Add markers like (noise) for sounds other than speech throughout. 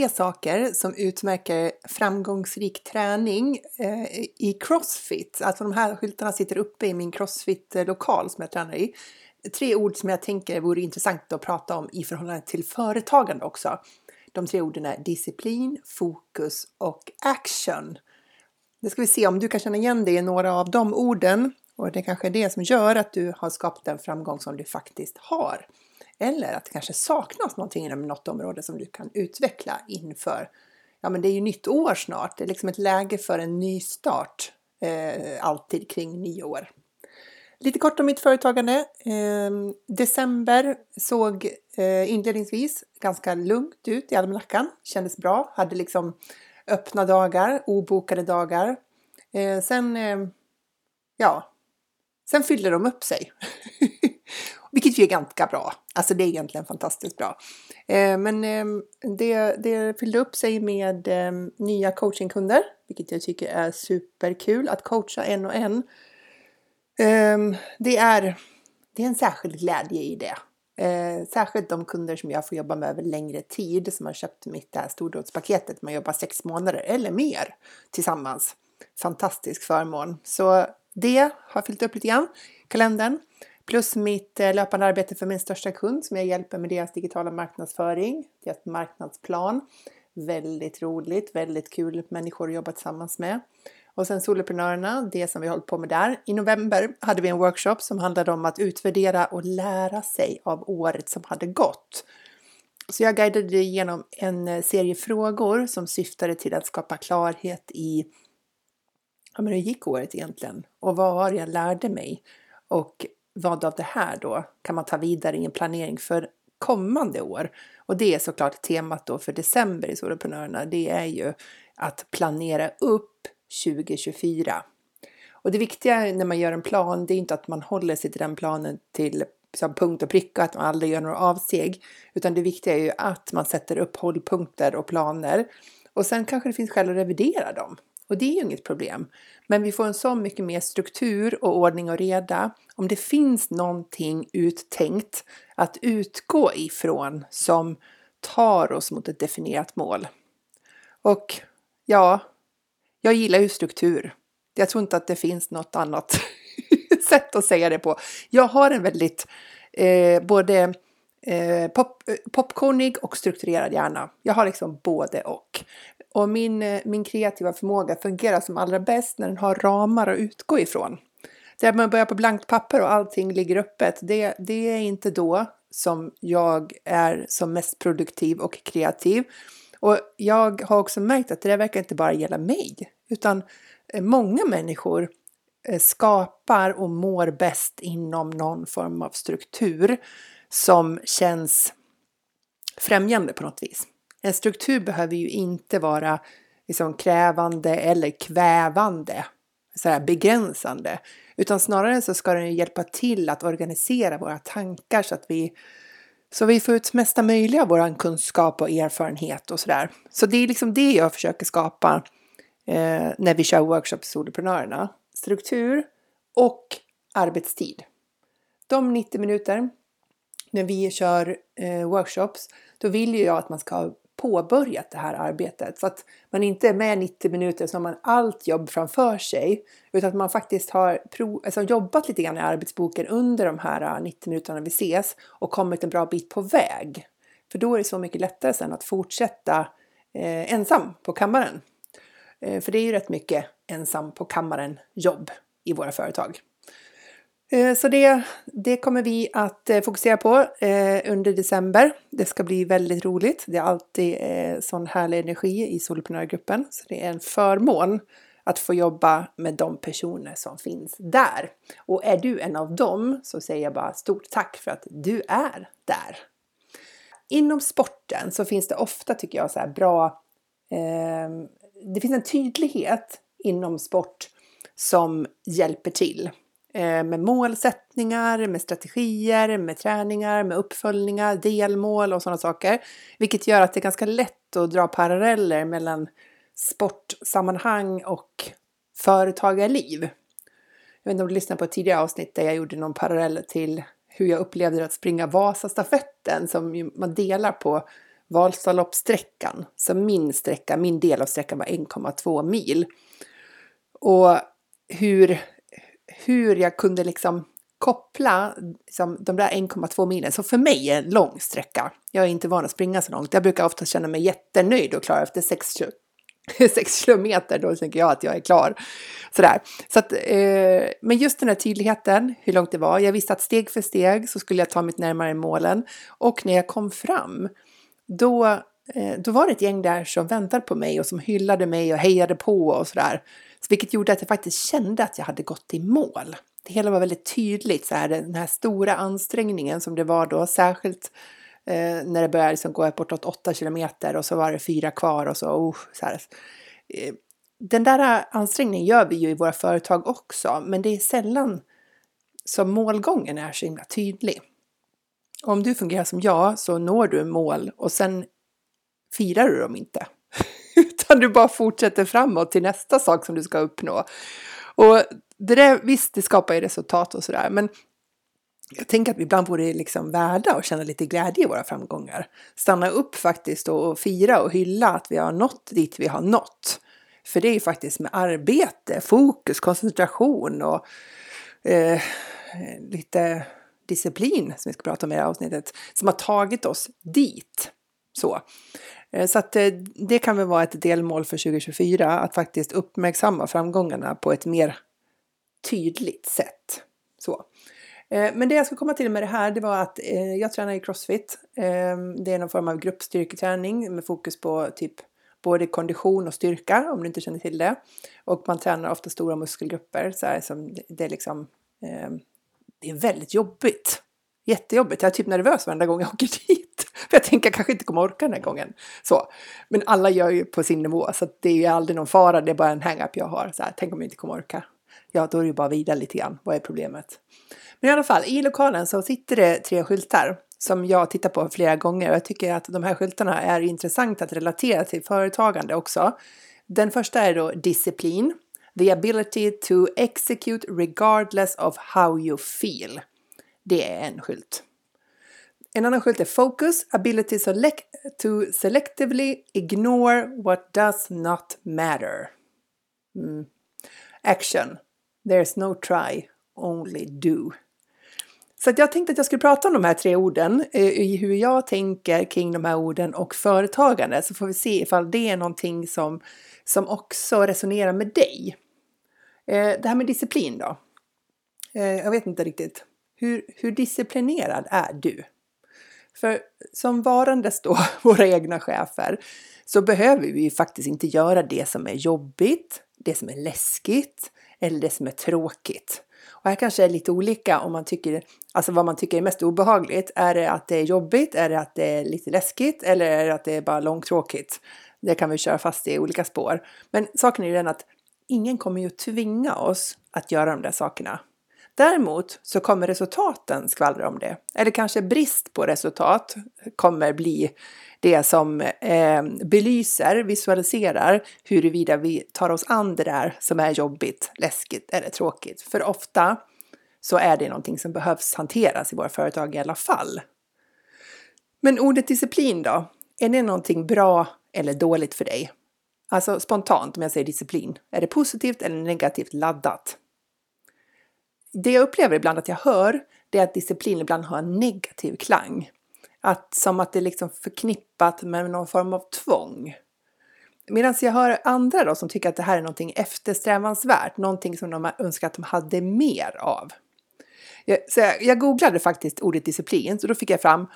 Tre saker som utmärker framgångsrik träning eh, i Crossfit. Alltså de här skyltarna sitter uppe i min Crossfit-lokal som jag tränar i. Tre ord som jag tänker vore intressant att prata om i förhållande till företagande också. De tre orden är disciplin, fokus och action. Nu ska vi se om du kan känna igen dig i några av de orden och det kanske är det som gör att du har skapat den framgång som du faktiskt har. Eller att det kanske saknas någonting inom något område som du kan utveckla inför. Ja, men det är ju nytt år snart. Det är liksom ett läge för en ny start. Eh, alltid kring nyår. Lite kort om mitt företagande. Eh, december såg eh, inledningsvis ganska lugnt ut i almanackan. Kändes bra. Hade liksom öppna dagar, obokade dagar. Eh, sen, eh, ja, sen fyllde de upp sig. (laughs) Vilket ju är ganska bra. Alltså det är egentligen fantastiskt bra. Eh, men eh, det, det fyllde upp sig med eh, nya coachingkunder, vilket jag tycker är superkul. Att coacha en och en. Ehm, det, är, det är en särskild glädje i det. Eh, särskilt de kunder som jag får jobba med över längre tid som har köpt mitt det här stordådspaketet. Man jobbar sex månader eller mer tillsammans. Fantastisk förmån. Så det har fyllt upp lite grann kalendern. Plus mitt eh, löpande arbete för min största kund som jag hjälper med deras digitala marknadsföring, deras marknadsplan. Väldigt roligt, väldigt kul människor att jobba tillsammans med. Och sen soloprenörerna, det som vi hållit på med där. I november hade vi en workshop som handlade om att utvärdera och lära sig av året som hade gått. Så jag guidade dig igenom en eh, serie frågor som syftade till att skapa klarhet i ja, men hur gick året egentligen? Och vad var det jag lärde mig? Och vad av det här då kan man ta vidare i en planering för kommande år? Och det är såklart temat då för december i Soloprenörerna. Det är ju att planera upp 2024. Och det viktiga när man gör en plan, det är inte att man håller sig till den planen till som punkt och pricka, att man aldrig gör några avsteg, utan det viktiga är ju att man sätter upp hållpunkter och planer. Och sen kanske det finns skäl att revidera dem. Och det är ju inget problem. Men vi får en så mycket mer struktur och ordning och reda om det finns någonting uttänkt att utgå ifrån som tar oss mot ett definierat mål. Och ja, jag gillar ju struktur. Jag tror inte att det finns något annat (laughs) sätt att säga det på. Jag har en väldigt eh, både eh, pop, eh, popcornig och strukturerad hjärna. Jag har liksom både och. Och min, eh, min kreativa förmåga fungerar som allra bäst när den har ramar att utgå ifrån. Där man börjar på blankt papper och allting ligger öppet, det, det är inte då som jag är som mest produktiv och kreativ. Och jag har också märkt att det där verkar inte bara gälla mig, utan eh, många människor eh, skapar och mår bäst inom någon form av struktur som känns främjande på något vis. En struktur behöver ju inte vara liksom krävande eller kvävande, så här begränsande, utan snarare så ska den hjälpa till att organisera våra tankar så att vi så vi får ut mesta möjliga av vår kunskap och erfarenhet och sådär. Så det är liksom det jag försöker skapa eh, när vi kör workshops i Soloprenörerna. Struktur och arbetstid. De 90 minuter när vi kör eh, workshops, då vill ju jag att man ska ha påbörjat det här arbetet. Så att man inte är med 90 minuter så har man allt jobb framför sig. Utan att man faktiskt har prov, alltså jobbat lite grann i arbetsboken under de här äh, 90 minuterna vi ses och kommit en bra bit på väg. För då är det så mycket lättare sen att fortsätta eh, ensam på kammaren. Eh, för det är ju rätt mycket ensam på kammaren jobb i våra företag. Eh, så det, det kommer vi att eh, fokusera på eh, under december. Det ska bli väldigt roligt. Det är alltid sån härlig energi i Soloprenörgruppen. Så det är en förmån att få jobba med de personer som finns där. Och är du en av dem så säger jag bara stort tack för att du är där. Inom sporten så finns det ofta, tycker jag, så här bra... Eh, det finns en tydlighet inom sport som hjälper till. Eh, med målsättningar, med strategier, med träningar, med uppföljningar, delmål och sådana saker. Vilket gör att det är ganska lätt att dra paralleller mellan sportsammanhang och företagarliv. Jag vet inte om du lyssnade på ett tidigare avsnitt där jag gjorde någon parallell till hur jag upplevde att springa Vasastafetten som man delar på Vasaloppssträckan. Så min sträcka, min del av sträckan var 1,2 mil. Och hur, hur jag kunde liksom koppla liksom, de där 1,2 milen, som för mig är en lång sträcka. Jag är inte van att springa så långt. Jag brukar ofta känna mig jättenöjd och klar efter 6 6 (laughs) kilometer, då tänker jag att jag är klar. Sådär. Så att, eh, men just den här tydligheten, hur långt det var. Jag visste att steg för steg så skulle jag ta mig närmare målen. Och när jag kom fram, då, eh, då var det ett gäng där som väntade på mig och som hyllade mig och hejade på och sådär. Vilket gjorde att jag faktiskt kände att jag hade gått i mål. Det hela var väldigt tydligt, så här, den här stora ansträngningen som det var då, särskilt eh, när det började liksom gå bortåt åtta kilometer och så var det fyra kvar och så, oh, så här. Eh, den där ansträngningen gör vi ju i våra företag också, men det är sällan som målgången är så himla tydlig. Om du fungerar som jag så når du mål och sen firar du dem inte. Utan du bara fortsätter framåt till nästa sak som du ska uppnå. Och det där, visst, det skapar ju resultat och sådär, men jag tänker att vi ibland vore liksom värda att känna lite glädje i våra framgångar. Stanna upp faktiskt och fira och hylla att vi har nått dit vi har nått. För det är ju faktiskt med arbete, fokus, koncentration och eh, lite disciplin som vi ska prata om i det här avsnittet som har tagit oss dit. Så, eh, så att eh, det kan väl vara ett delmål för 2024 att faktiskt uppmärksamma framgångarna på ett mer tydligt sätt. Så. Eh, men det jag ska komma till med det här, det var att jag tränar i Crossfit. Ehm, det är någon form av gruppstyrketräning med fokus på typ både kondition och styrka, om du inte känner till det. Och man tränar ofta stora muskelgrupper, så här, som det är liksom, ehm, det är väldigt jobbigt. Jättejobbigt. Jag är typ nervös varenda gång jag (laughs) åker dit. (laughs) För jag tänker jag kanske inte kommer orka den här gången. Så. Men alla gör ju på sin nivå, så det är ju aldrig någon fara. Det är bara en hang-up jag har. Så här, tänk om jag inte kommer orka. Ja, då är det ju bara vidare lite grann. Vad är problemet? Men i alla fall, i lokalen så sitter det tre skyltar som jag tittar på flera gånger och jag tycker att de här skyltarna är intressanta att relatera till företagande också. Den första är då disciplin, the ability to execute regardless of how you feel. Det är en skylt. En annan skylt är focus, ability select to selectively ignore what does not matter. Mm. Action, there's no try, only do. Så jag tänkte att jag skulle prata om de här tre orden, eh, i hur jag tänker kring de här orden och företagande, så får vi se ifall det är någonting som, som också resonerar med dig. Eh, det här med disciplin då? Eh, jag vet inte riktigt. Hur, hur disciplinerad är du? För som varandes (laughs) då våra egna chefer så behöver vi faktiskt inte göra det som är jobbigt, det som är läskigt eller det som är tråkigt. Och här kanske är lite olika om man tycker, alltså vad man tycker är mest obehagligt. Är det att det är jobbigt? Är det att det är lite läskigt? Eller är det att det är bara långtråkigt? Det kan vi köra fast i olika spår. Men saken är ju den att ingen kommer ju tvinga oss att göra de där sakerna. Däremot så kommer resultaten skvallra om det. Eller kanske brist på resultat kommer bli det som eh, belyser, visualiserar huruvida vi tar oss an det där som är jobbigt, läskigt eller tråkigt. För ofta så är det någonting som behövs hanteras i våra företag i alla fall. Men ordet disciplin då? Är det någonting bra eller dåligt för dig? Alltså spontant om jag säger disciplin, är det positivt eller negativt laddat? Det jag upplever ibland att jag hör, det är att disciplin ibland har en negativ klang. Att, som att det är liksom förknippat med någon form av tvång. Medan jag hör andra då som tycker att det här är någonting eftersträvansvärt, någonting som de önskar att de hade mer av. Jag, så jag, jag googlade faktiskt ordet disciplin, så då fick jag fram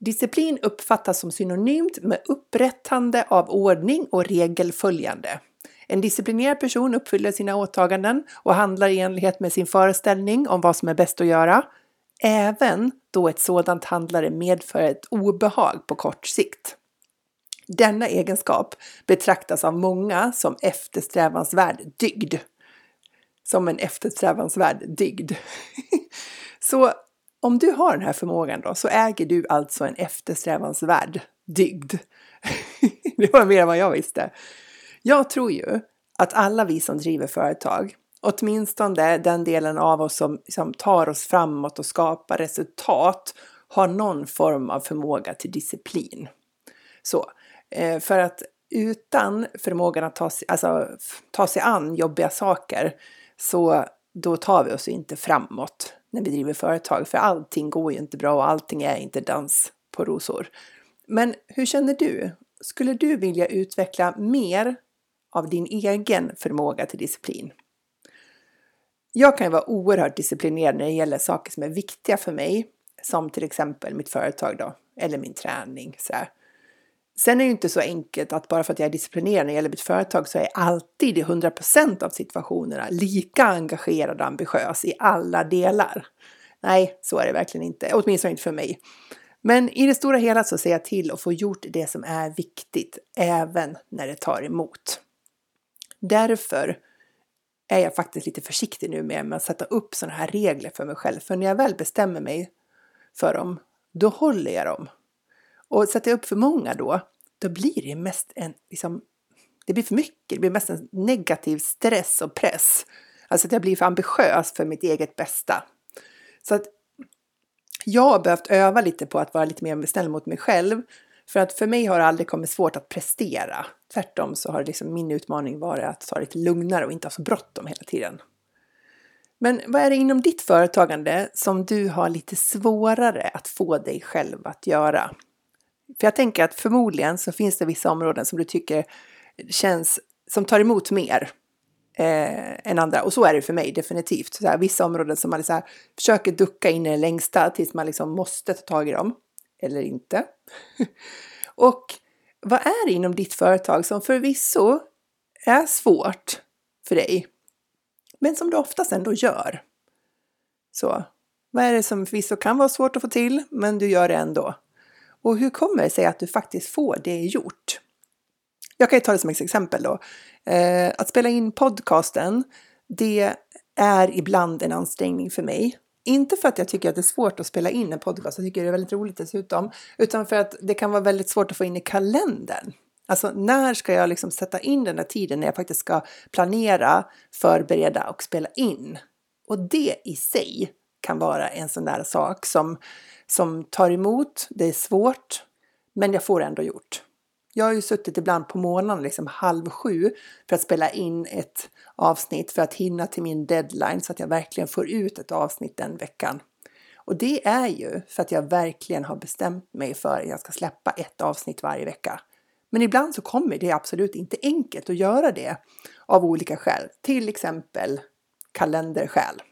Disciplin uppfattas som synonymt med upprättande av ordning och regelföljande. En disciplinerad person uppfyller sina åtaganden och handlar i enlighet med sin föreställning om vad som är bäst att göra, även då ett sådant handlare medför ett obehag på kort sikt. Denna egenskap betraktas av många som eftersträvansvärd dygd. som en eftersträvansvärd dygd. (laughs) så om du har den här förmågan då så äger du alltså en eftersträvansvärd dygd. (laughs) det var mer än vad jag visste. Jag tror ju att alla vi som driver företag, åtminstone den delen av oss som, som tar oss framåt och skapar resultat, har någon form av förmåga till disciplin. Så, eh, för att utan förmågan att ta sig, alltså, ta sig an jobbiga saker så då tar vi oss inte framåt när vi driver företag. För allting går ju inte bra och allting är inte dans på rosor. Men hur känner du? Skulle du vilja utveckla mer av din egen förmåga till disciplin? Jag kan ju vara oerhört disciplinerad när det gäller saker som är viktiga för mig, som till exempel mitt företag då, eller min träning. Så här. Sen är det ju inte så enkelt att bara för att jag är disciplinerad när det gäller mitt företag så är jag alltid i 100% av situationerna lika engagerad och ambitiös i alla delar. Nej, så är det verkligen inte, åtminstone inte för mig. Men i det stora hela så ser jag till att få gjort det som är viktigt, även när det tar emot. Därför är jag faktiskt lite försiktig nu med att sätta upp sådana här regler för mig själv. För när jag väl bestämmer mig för dem, då håller jag dem. Och sätter jag upp för många då, då blir det mest en, liksom, det blir för mycket, det blir mest en negativ stress och press. Alltså att jag blir för ambitiös för mitt eget bästa. Så att jag har behövt öva lite på att vara lite mer snäll mot mig själv. För att för mig har det aldrig kommit svårt att prestera. Tvärtom så har liksom min utmaning varit att ta det lite lugnare och inte ha så bråttom hela tiden. Men vad är det inom ditt företagande som du har lite svårare att få dig själv att göra? För jag tänker att förmodligen så finns det vissa områden som du tycker känns som tar emot mer eh, än andra. Och så är det för mig definitivt. Så här, vissa områden som man så här, försöker ducka in i det längsta tills man liksom måste ta tag i dem. Eller inte. (laughs) och vad är det inom ditt företag som förvisso är svårt för dig, men som du oftast ändå gör? Så, vad är det som förvisso kan vara svårt att få till, men du gör det ändå? Och hur kommer det sig att du faktiskt får det gjort? Jag kan ju ta det som ett exempel då. Eh, att spela in podcasten, det är ibland en ansträngning för mig. Inte för att jag tycker att det är svårt att spela in en podcast, jag tycker det är väldigt roligt dessutom, utan för att det kan vara väldigt svårt att få in i kalendern. Alltså när ska jag liksom sätta in den här tiden när jag faktiskt ska planera, förbereda och spela in? Och det i sig kan vara en sån där sak som, som tar emot, det är svårt, men jag får det ändå gjort. Jag har ju suttit ibland på morgonen liksom halv sju för att spela in ett avsnitt för att hinna till min deadline så att jag verkligen får ut ett avsnitt den veckan. Och det är ju för att jag verkligen har bestämt mig för att jag ska släppa ett avsnitt varje vecka. Men ibland så kommer det absolut inte enkelt att göra det av olika skäl, till exempel kalenderskäl.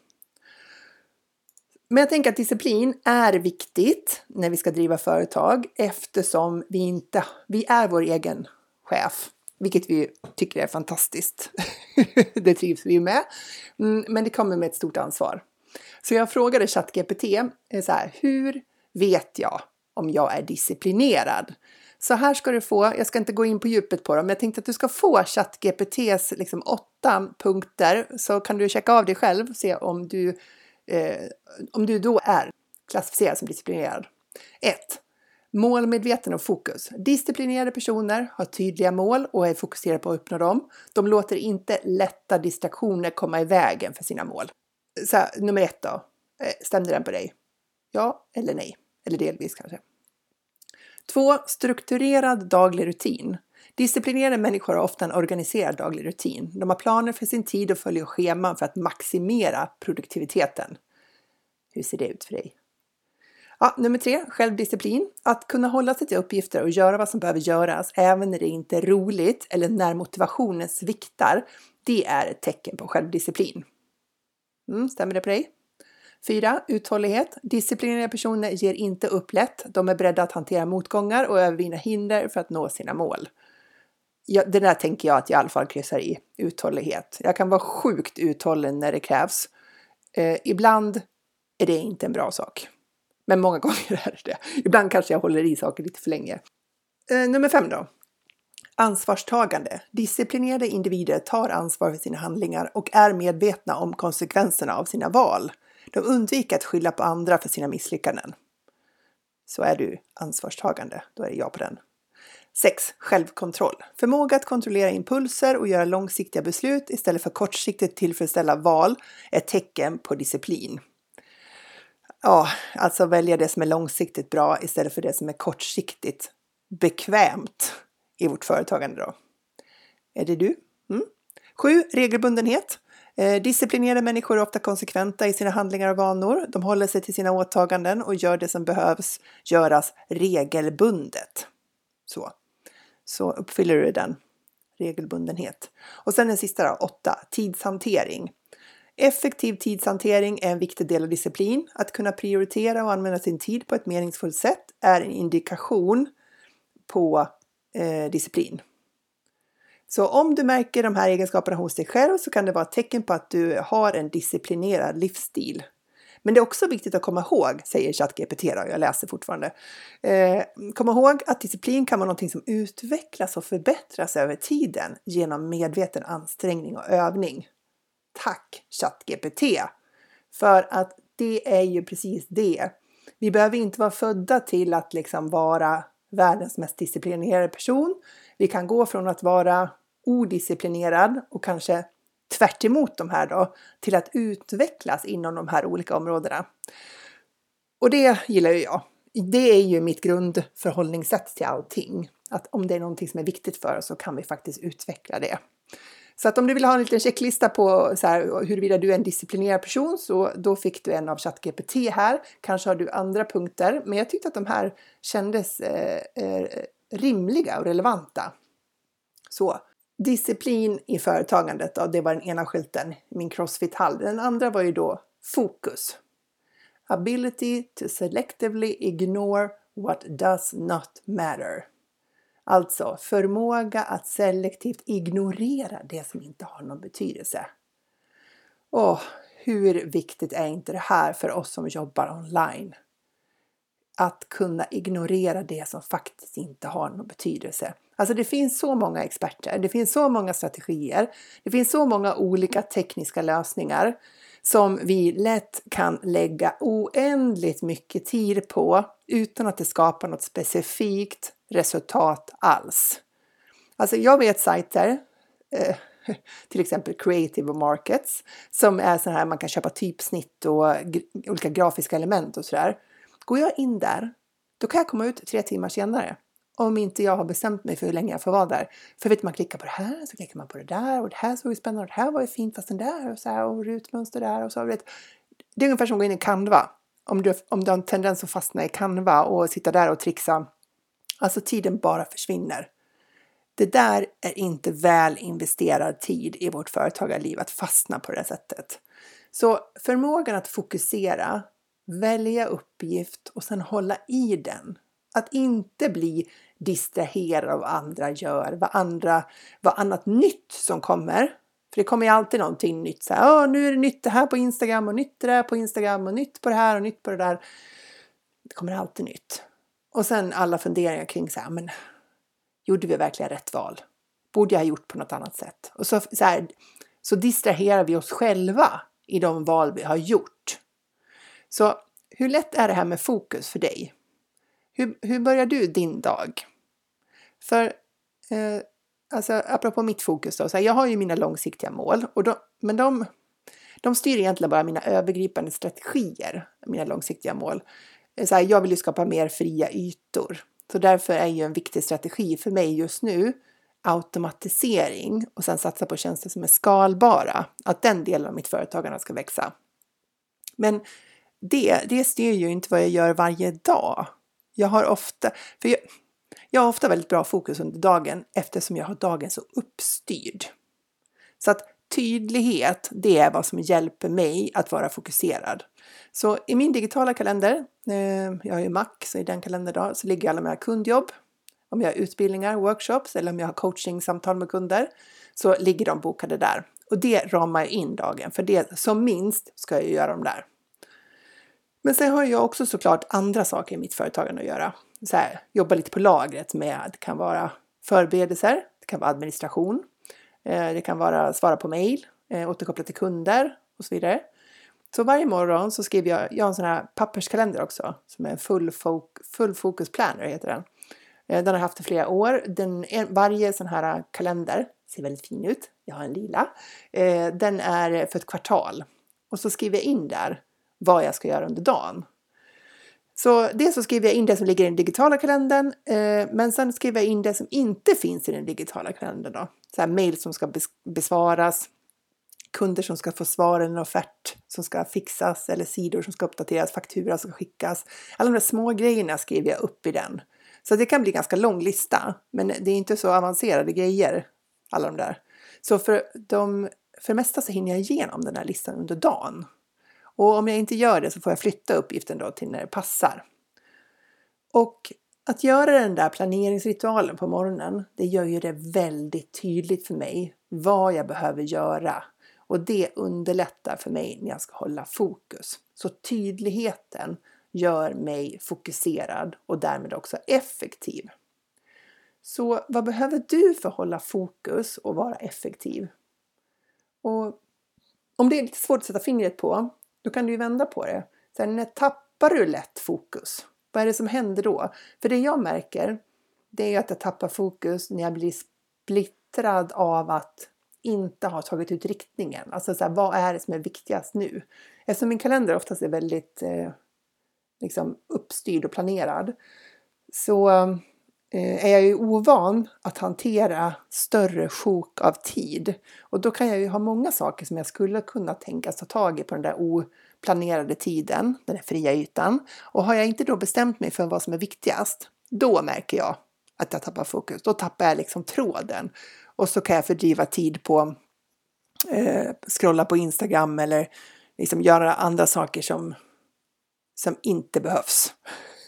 Men jag tänker att disciplin är viktigt när vi ska driva företag eftersom vi inte, vi är vår egen chef, vilket vi tycker är fantastiskt. (laughs) det trivs vi med, mm, men det kommer med ett stort ansvar. Så jag frågade ChatGPT eh, så här, hur vet jag om jag är disciplinerad? Så här ska du få, jag ska inte gå in på djupet på dem, men jag tänkte att du ska få ChatGPTs liksom åtta punkter så kan du checka av dig själv och se om du eh, om du då är klassificerad som disciplinerad. 1. Målmedveten och fokus. Disciplinerade personer har tydliga mål och är fokuserade på att uppnå dem. De låter inte lätta distraktioner komma i vägen för sina mål. Så här, nummer ett då. Eh, stämde den på dig? Ja eller nej? Eller delvis kanske. 2. Strukturerad daglig rutin. Disciplinerade människor har ofta en organiserad daglig rutin. De har planer för sin tid och följer scheman för att maximera produktiviteten. Hur ser det ut för dig? Ja, nummer tre, självdisciplin. Att kunna hålla sig till uppgifter och göra vad som behöver göras även när det inte är roligt eller när motivationen sviktar. Det är ett tecken på självdisciplin. Mm, stämmer det på dig? 4. Uthållighet. Disciplinerade personer ger inte upp lätt. De är beredda att hantera motgångar och övervinna hinder för att nå sina mål ja, det där tänker jag att jag i alla fall kryssar i. Uthållighet. Jag kan vara sjukt uthållig när det krävs. Eh, ibland är det inte en bra sak. Men många (laughs) gånger är det det. Ibland kanske jag håller i saker lite för länge. Eh, nummer fem då. Ansvarstagande. Disciplinerade individer tar ansvar för sina handlingar och är medvetna om konsekvenserna av sina val. De undviker att skylla på andra för sina misslyckanden. Så är du ansvarstagande, då är det jag på den. 6. Självkontroll. Förmåga att kontrollera impulser och göra långsiktiga beslut istället för kortsiktigt tillfredsställa val är tecken på disciplin. Ja, alltså välja det som är långsiktigt bra istället för det som är kortsiktigt bekvämt i vårt företagande då. Är det du? Mm. 7. Regelbundenhet. Eh, disciplinerade människor är ofta konsekventa i sina handlingar och vanor. De håller sig till sina åtaganden och gör det som behövs göras regelbundet. Så, så uppfyller du den regelbundenhet. Och sen den sista då, 8. Tidshantering. Effektiv tidshantering är en viktig del av disciplin. Att kunna prioritera och använda sin tid på ett meningsfullt sätt är en indikation på eh, disciplin. Så om du märker de här egenskaperna hos dig själv så kan det vara ett tecken på att du har en disciplinerad livsstil. Men det är också viktigt att komma ihåg, säger ChatGPT då, jag läser fortfarande. Eh, kom ihåg att disciplin kan vara någonting som utvecklas och förbättras över tiden genom medveten ansträngning och övning. Tack ChatGPT! För att det är ju precis det. Vi behöver inte vara födda till att liksom vara världens mest disciplinerade person. Vi kan gå från att vara odisciplinerad och kanske tvärt de här då till att utvecklas inom de här olika områdena. Och det gillar ju jag. Det är ju mitt grundförhållningssätt till allting. Att om det är någonting som är viktigt för oss så kan vi faktiskt utveckla det. Så att om du vill ha en liten checklista på så här, huruvida du är en disciplinerad person så då fick du en av ChatGPT här. Kanske har du andra punkter, men jag tyckte att de här kändes eh, eh, rimliga och relevanta. Så disciplin i företagandet, då, det var den ena skylten, min crossfit-hall. Den andra var ju då fokus. Ability to selectively ignore what does not matter. Alltså förmåga att selektivt ignorera det som inte har någon betydelse. Och hur viktigt är inte det här för oss som jobbar online? Att kunna ignorera det som faktiskt inte har någon betydelse. Alltså det finns så många experter, det finns så många strategier, det finns så många olika tekniska lösningar som vi lätt kan lägga oändligt mycket tid på utan att det skapar något specifikt resultat alls. Alltså jag vet sajter, eh, (laughs) till exempel Creative Markets, som är sådana här man kan köpa typsnitt och olika grafiska element och sådär. Går jag in där, då kan jag komma ut tre timmar senare om inte jag har bestämt mig för hur länge jag får vara där. För vet man klickar på det här, så klickar man på det där och det här såg ju spännande och det här var ju fint fast den där och så här och rutmönster där och så. Vet. Det är ungefär som att gå in i Canva. Om du, om du har en tendens att fastna i Canva och sitta där och trixa. Alltså tiden bara försvinner. Det där är inte väl investerad tid i vårt företagarliv att fastna på det sättet. Så förmågan att fokusera, välja uppgift och sen hålla i den. Att inte bli distraherad av vad andra gör, vad, andra, vad annat nytt som kommer. För det kommer ju alltid någonting nytt. Så här, nu är det nytt det här på Instagram och nytt det där på Instagram och nytt på det här och nytt på det där. Det kommer alltid nytt. Och sen alla funderingar kring så här, men gjorde vi verkligen rätt val? Borde jag ha gjort på något annat sätt? Och så, så, här, så distraherar vi oss själva i de val vi har gjort. Så hur lätt är det här med fokus för dig? Hur, hur börjar du din dag? För eh, alltså, apropå mitt fokus då, så här, jag har ju mina långsiktiga mål, och de, men de, de styr egentligen bara mina övergripande strategier, mina långsiktiga mål. Så här, jag vill ju skapa mer fria ytor, så därför är ju en viktig strategi för mig just nu automatisering och sen satsa på tjänster som är skalbara, att den delen av mitt företagande ska växa. Men det, det styr ju inte vad jag gör varje dag. Jag har ofta, för jag, jag har ofta väldigt bra fokus under dagen eftersom jag har dagen så uppstyrd. Så att tydlighet, det är vad som hjälper mig att vara fokuserad. Så i min digitala kalender, eh, jag har ju Mac, så i den kalendern då, så ligger alla mina kundjobb. Om jag har utbildningar, workshops eller om jag har coachingsamtal med kunder så ligger de bokade där. Och det ramar in dagen, för det som minst ska jag göra dem där. Men sen har jag också såklart andra saker i mitt företagande att göra. Så här, jobba lite på lagret med, det kan vara förberedelser, det kan vara administration, eh, det kan vara svara på mejl, eh, återkoppla till kunder och så vidare. Så varje morgon så skriver jag, jag har en sån här papperskalender också som är en full, fok, full fokus planner heter den. Eh, den har jag haft i flera år. Den, varje sån här kalender ser väldigt fin ut. Jag har en lila. Den är för ett kvartal och så skriver jag in där vad jag ska göra under dagen. Så dels så skriver jag in det som ligger i den digitala kalendern, eh, men sen skriver jag in det som inte finns i den digitala kalendern. Då. Så här mejl som ska besvaras, kunder som ska få svar eller en offert som ska fixas eller sidor som ska uppdateras, faktura som ska skickas. Alla de där små grejerna skriver jag upp i den. Så det kan bli ganska lång lista, men det är inte så avancerade grejer, alla de där. Så för, de, för det mesta så hinner jag igenom den här listan under dagen. Och om jag inte gör det så får jag flytta uppgiften då till när det passar. Och att göra den där planeringsritualen på morgonen, det gör ju det väldigt tydligt för mig vad jag behöver göra och det underlättar för mig när jag ska hålla fokus. Så tydligheten gör mig fokuserad och därmed också effektiv. Så vad behöver du för att hålla fokus och vara effektiv? Och om det är lite svårt att sätta fingret på, då kan du ju vända på det. Sen när tappar du lätt fokus? Vad är det som händer då? För det jag märker, det är att jag tappar fokus när jag blir splittrad av att inte ha tagit ut riktningen. Alltså så här, vad är det som är viktigast nu? Eftersom min kalender oftast är väldigt eh, liksom uppstyrd och planerad så Eh, är jag ju ovan att hantera större sjok av tid. Och då kan jag ju ha många saker som jag skulle kunna tänkas ta tag i på den där oplanerade tiden, den där fria ytan. Och har jag inte då bestämt mig för vad som är viktigast, då märker jag att jag tappar fokus. Då tappar jag liksom tråden. Och så kan jag fördriva tid på eh, scrolla på Instagram eller liksom göra andra saker som, som inte behövs.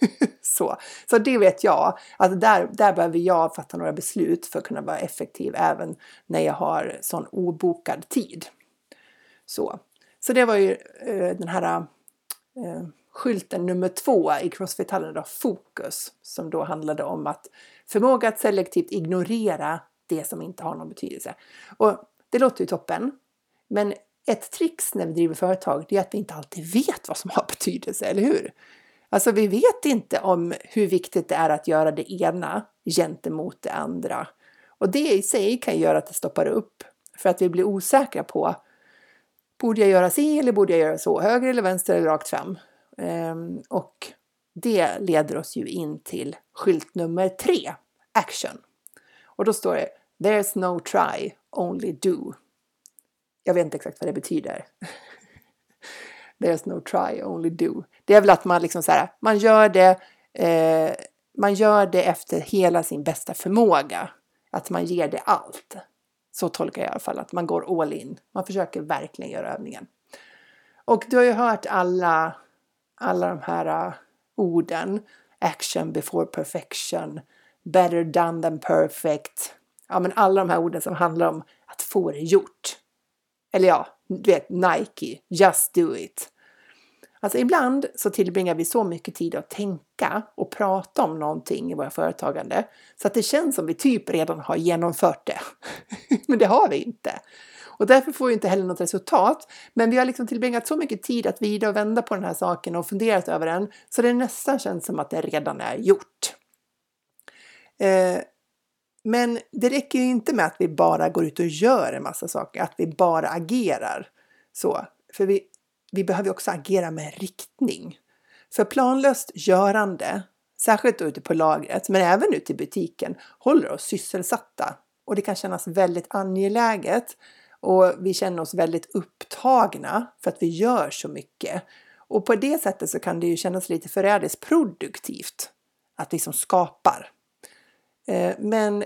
(laughs) så. så det vet jag, att där, där behöver jag fatta några beslut för att kunna vara effektiv även när jag har sån obokad tid. Så, så det var ju eh, den här eh, skylten nummer två i Crossfit-hallen, då, fokus, som då handlade om att förmåga att selektivt ignorera det som inte har någon betydelse. Och det låter ju toppen, men ett trix när vi driver företag det är att vi inte alltid vet vad som har betydelse, eller hur? Alltså vi vet inte om hur viktigt det är att göra det ena gentemot det andra. Och det i sig kan göra att det stoppar upp för att vi blir osäkra på Borde jag göra si eller borde jag göra så? Höger eller vänster eller rakt fram? Ehm, och det leder oss ju in till skylt nummer tre, action. Och då står det There's no try, only do. Jag vet inte exakt vad det betyder. (laughs) There's no try, only do. Det är väl att man liksom så här, man gör det, eh, man gör det efter hela sin bästa förmåga. Att man ger det allt. Så tolkar jag i alla fall, att man går all in. Man försöker verkligen göra övningen. Och du har ju hört alla, alla de här uh, orden. Action before perfection. Better done than perfect ja, men alla de här orden som handlar om att få det gjort. Eller ja, du vet Nike, just do it. Alltså ibland så tillbringar vi så mycket tid att tänka och prata om någonting i våra företagande så att det känns som vi typ redan har genomfört det. (laughs) men det har vi inte. Och därför får vi inte heller något resultat. Men vi har liksom tillbringat så mycket tid att vrida och vända på den här saken och funderat över den så det nästan känns som att det redan är gjort. Eh, men det räcker ju inte med att vi bara går ut och gör en massa saker, att vi bara agerar. Så, för vi, vi behöver också agera med riktning. För planlöst görande, särskilt ute på lagret, men även ute i butiken, håller oss sysselsatta. Och det kan kännas väldigt angeläget och vi känner oss väldigt upptagna för att vi gör så mycket. Och på det sättet så kan det ju kännas lite förrädiskt produktivt att vi som skapar. Eh, men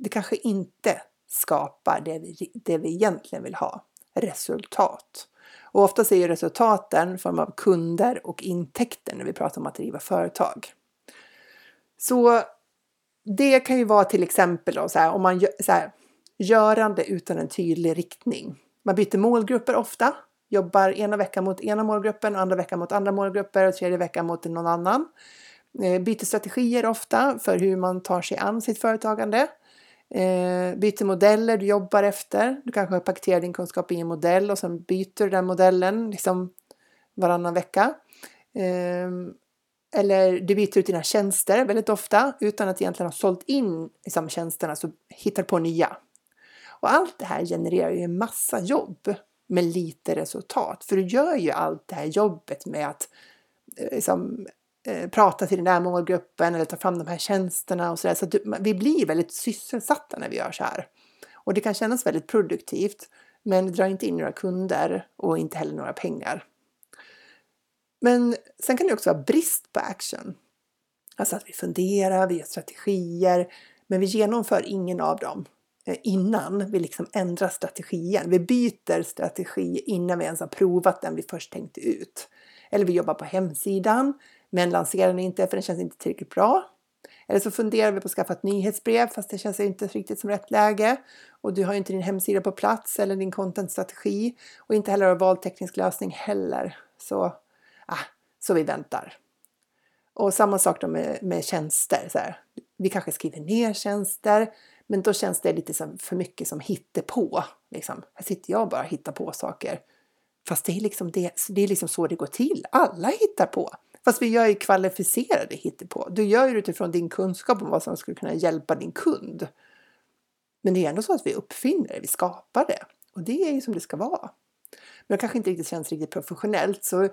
det kanske inte skapar det vi, det vi egentligen vill ha, resultat. Och ofta är resultaten i form av kunder och intäkter när vi pratar om att driva företag. Så det kan ju vara till exempel då, så här, om man gör, så här, görande utan en tydlig riktning. Man byter målgrupper ofta, jobbar ena veckan mot ena målgruppen, andra veckan mot andra målgrupper och tredje veckan mot någon annan. Eh, byter strategier ofta för hur man tar sig an sitt företagande. Eh, byter modeller du jobbar efter. Du kanske paketerar din kunskap i en modell och sen byter du den modellen liksom varannan vecka. Eh, eller du byter ut dina tjänster väldigt ofta utan att egentligen ha sålt in liksom, tjänsterna så hittar på nya. Och allt det här genererar ju en massa jobb med lite resultat. För du gör ju allt det här jobbet med att eh, liksom, Eh, prata till den där målgruppen eller ta fram de här tjänsterna och sådär. Så, så vi blir väldigt sysselsatta när vi gör så här. Och det kan kännas väldigt produktivt men det drar inte in några kunder och inte heller några pengar. Men sen kan det också vara brist på action. Alltså att vi funderar, vi gör strategier, men vi genomför ingen av dem eh, innan vi liksom ändrar strategin. Vi byter strategi innan vi ens har provat den vi först tänkte ut. Eller vi jobbar på hemsidan, men lanserar den inte för den känns inte tillräckligt bra. Eller så funderar vi på att skaffa ett nyhetsbrev fast det känns inte riktigt som rätt läge. Och du har inte din hemsida på plats eller din contentstrategi och inte heller har valt teknisk lösning heller. Så ah, så vi väntar. Och samma sak då med, med tjänster. Så här. Vi kanske skriver ner tjänster, men då känns det lite som, för mycket som hittepå. Liksom. Här sitter jag och bara hittar på saker. Fast det är, liksom det, det är liksom så det går till. Alla hittar på. Fast vi gör ju kvalificerade hittepå. Du gör ju utifrån din kunskap om vad som skulle kunna hjälpa din kund. Men det är ändå så att vi uppfinner det, vi skapar det. Och det är ju som det ska vara. Men det kanske inte riktigt känns riktigt professionellt. Så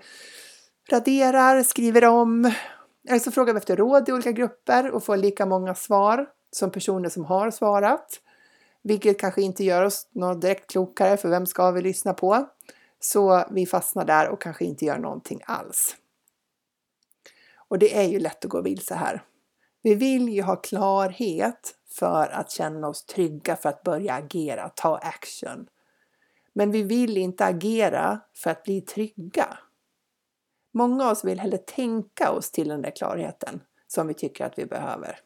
raderar, skriver om. Eller så frågar vi efter råd i olika grupper och får lika många svar som personer som har svarat. Vilket kanske inte gör oss något direkt klokare för vem ska vi lyssna på? Så vi fastnar där och kanske inte gör någonting alls. Och det är ju lätt att gå vilse här. Vi vill ju ha klarhet för att känna oss trygga för att börja agera, ta action. Men vi vill inte agera för att bli trygga. Många av oss vill hellre tänka oss till den där klarheten som vi tycker att vi behöver.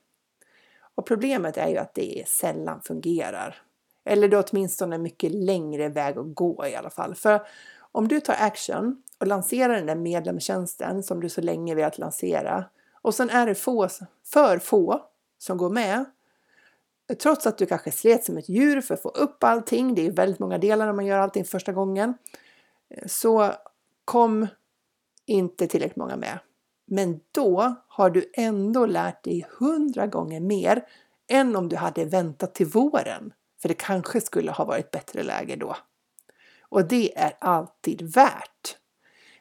Och problemet är ju att det sällan fungerar. Eller det är åtminstone en mycket längre väg att gå i alla fall. För om du tar action och lansera den där medlemstjänsten som du så länge velat lansera och sen är det få, för få som går med trots att du kanske slet som ett djur för att få upp allting, det är väldigt många delar när man gör allting första gången, så kom inte tillräckligt många med. Men då har du ändå lärt dig hundra gånger mer än om du hade väntat till våren. För det kanske skulle ha varit bättre läge då. Och det är alltid värt.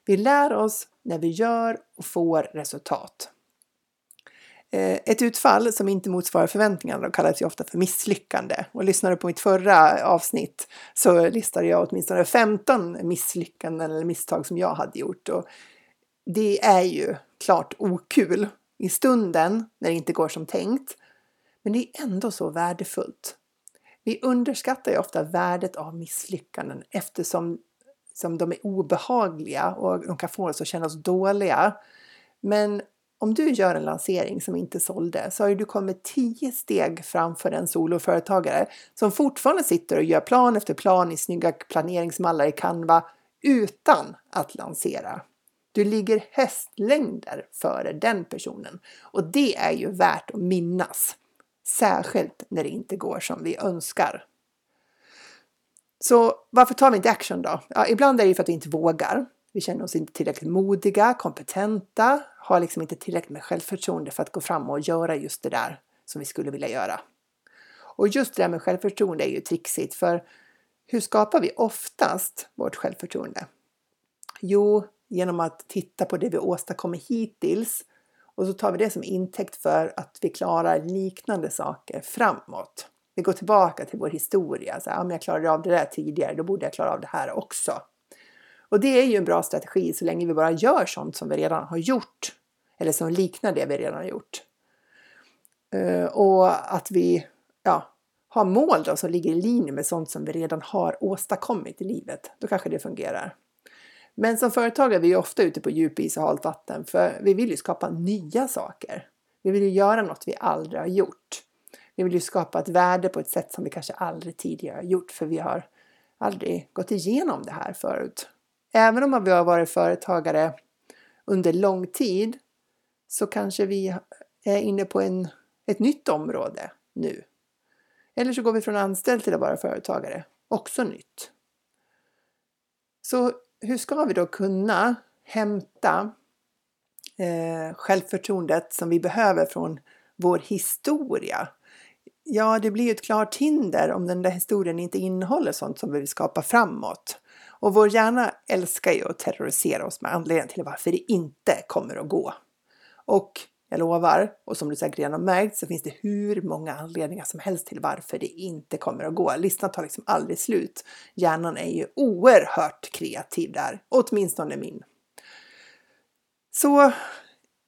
Vi lär oss när vi gör och får resultat. Eh, ett utfall som inte motsvarar förväntningarna kallas ju ofta för misslyckande. Och lyssnar du på mitt förra avsnitt så listade jag åtminstone 15 misslyckanden eller misstag som jag hade gjort. Och det är ju klart okul i stunden när det inte går som tänkt. Men det är ändå så värdefullt. Vi underskattar ju ofta värdet av misslyckanden eftersom som de är obehagliga och de kan få oss att känna oss dåliga. Men om du gör en lansering som inte sålde så har du kommit tio steg framför en soloföretagare som fortfarande sitter och gör plan efter plan i snygga planeringsmallar i Canva utan att lansera. Du ligger hästlängder före den personen och det är ju värt att minnas. Särskilt när det inte går som vi önskar. Så varför tar vi inte action då? Ja, ibland är det ju för att vi inte vågar. Vi känner oss inte tillräckligt modiga, kompetenta, har liksom inte tillräckligt med självförtroende för att gå fram och göra just det där som vi skulle vilja göra. Och just det där med självförtroende är ju trixigt för hur skapar vi oftast vårt självförtroende? Jo, genom att titta på det vi åstadkommit hittills och så tar vi det som intäkt för att vi klarar liknande saker framåt. Vi går tillbaka till vår historia. Så ja, om jag klarade av det där tidigare, då borde jag klara av det här också. Och det är ju en bra strategi så länge vi bara gör sånt som vi redan har gjort. Eller som liknar det vi redan har gjort. Eh, och att vi ja, har mål då som ligger i linje med sånt som vi redan har åstadkommit i livet. Då kanske det fungerar. Men som företagare är vi ofta ute på djupis och halt vatten för vi vill ju skapa nya saker. Vi vill ju göra något vi aldrig har gjort. Vi vill ju skapa ett värde på ett sätt som vi kanske aldrig tidigare har gjort för vi har aldrig gått igenom det här förut. Även om vi har varit företagare under lång tid så kanske vi är inne på en, ett nytt område nu. Eller så går vi från anställd till att vara företagare. Också nytt. Så hur ska vi då kunna hämta eh, självförtroendet som vi behöver från vår historia? Ja, det blir ju ett klart hinder om den där historien inte innehåller sånt som vi vill skapa framåt. Och vår hjärna älskar ju att terrorisera oss med anledningen till varför det inte kommer att gå. Och jag lovar, och som du säkert redan har märkt så finns det hur många anledningar som helst till varför det inte kommer att gå. Listan tar liksom aldrig slut. Hjärnan är ju oerhört kreativ där, åtminstone min. Så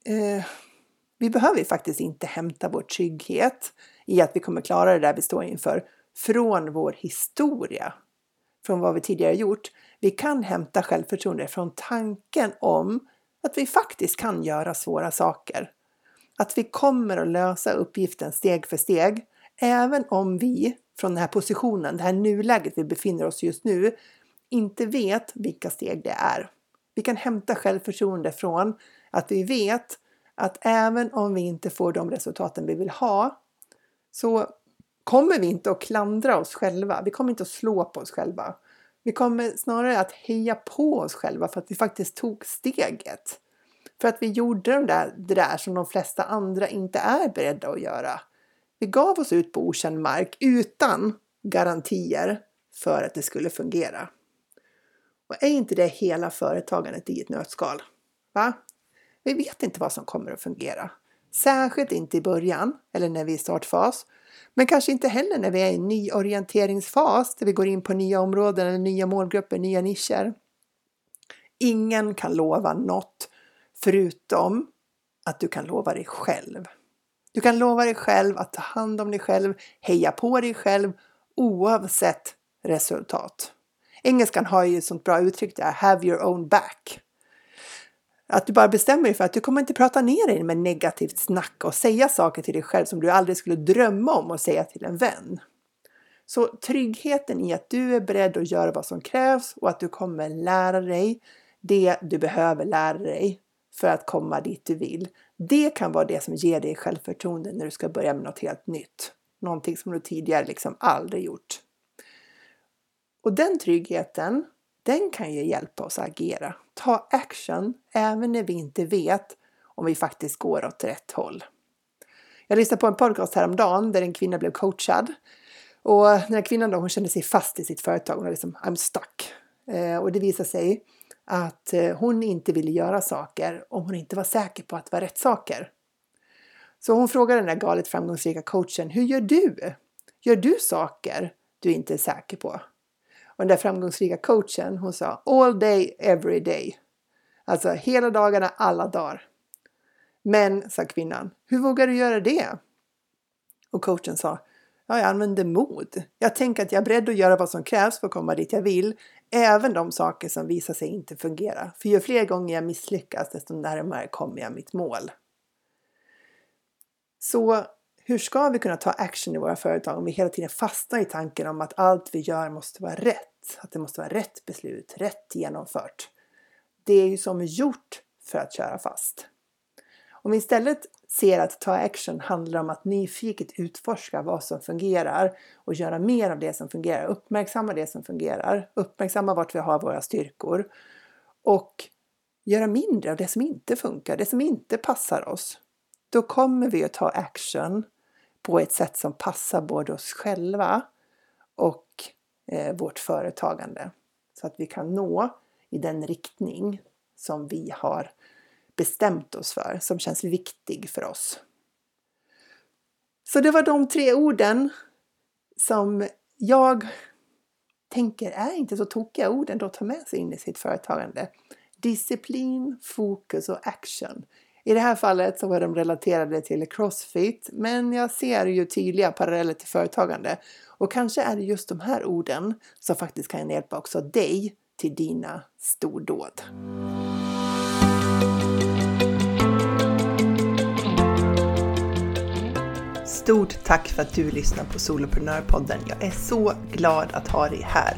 eh, vi behöver ju faktiskt inte hämta vår trygghet i att vi kommer klara det där vi står inför från vår historia, från vad vi tidigare gjort. Vi kan hämta självförtroende från tanken om att vi faktiskt kan göra svåra saker att vi kommer att lösa uppgiften steg för steg, även om vi från den här positionen, det här nuläget vi befinner oss just nu, inte vet vilka steg det är. Vi kan hämta självförtroende från att vi vet att även om vi inte får de resultaten vi vill ha så kommer vi inte att klandra oss själva. Vi kommer inte att slå på oss själva. Vi kommer snarare att heja på oss själva för att vi faktiskt tog steget. För att vi gjorde de där, det där som de flesta andra inte är beredda att göra. Vi gav oss ut på okänd mark utan garantier för att det skulle fungera. Och är inte det hela företagandet i ett nötskal? Va? Vi vet inte vad som kommer att fungera. Särskilt inte i början eller när vi är i startfas. Men kanske inte heller när vi är i en nyorienteringsfas där vi går in på nya områden eller nya målgrupper, nya nischer. Ingen kan lova något Förutom att du kan lova dig själv. Du kan lova dig själv att ta hand om dig själv, heja på dig själv oavsett resultat. Engelskan har ju ett sånt bra uttryck där, have your own back. Att du bara bestämmer dig för att du kommer inte prata ner dig med negativt snack och säga saker till dig själv som du aldrig skulle drömma om att säga till en vän. Så tryggheten i att du är beredd att göra vad som krävs och att du kommer lära dig det du behöver lära dig för att komma dit du vill. Det kan vara det som ger dig självförtroende när du ska börja med något helt nytt. Någonting som du tidigare liksom aldrig gjort. Och den tryggheten, den kan ju hjälpa oss att agera. Ta action även när vi inte vet om vi faktiskt går åt rätt håll. Jag lyssnade på en podcast häromdagen där en kvinna blev coachad. Och den här kvinnan då, hon kände sig fast i sitt företag. Hon var liksom, I'm stuck. Eh, och det visade sig att eh, hon inte ville göra saker om hon inte var säker på att det var rätt saker. Så hon frågade den där galet framgångsrika coachen, hur gör du? Gör du saker du inte är säker på? Och den där framgångsrika coachen, hon sa all day, every day. Alltså hela dagarna, alla dagar. Men, sa kvinnan, hur vågar du göra det? Och coachen sa, ja, jag använder mod. Jag tänker att jag är beredd att göra vad som krävs för att komma dit jag vill, Även de saker som visar sig inte fungera. För ju fler gånger jag misslyckas desto närmare kommer jag mitt mål. Så hur ska vi kunna ta action i våra företag om vi hela tiden fastnar i tanken om att allt vi gör måste vara rätt? Att det måste vara rätt beslut, rätt genomfört. Det är ju som gjort för att köra fast. Om vi istället ser att ta action handlar om att nyfiket utforska vad som fungerar och göra mer av det som fungerar. Uppmärksamma det som fungerar, uppmärksamma vart vi har våra styrkor och göra mindre av det som inte funkar, det som inte passar oss. Då kommer vi att ta action på ett sätt som passar både oss själva och Eh, vårt företagande så att vi kan nå i den riktning som vi har bestämt oss för, som känns viktig för oss. Så det var de tre orden som jag tänker är inte så tokiga orden att ta med sig in i sitt företagande. Disciplin, fokus och action. I det här fallet så var de relaterade till Crossfit, men jag ser ju tydliga paralleller till företagande. Och kanske är det just de här orden som faktiskt kan hjälpa också dig till dina stordåd. Stort tack för att du lyssnar på Soloprenörpodden. Jag är så glad att ha dig här.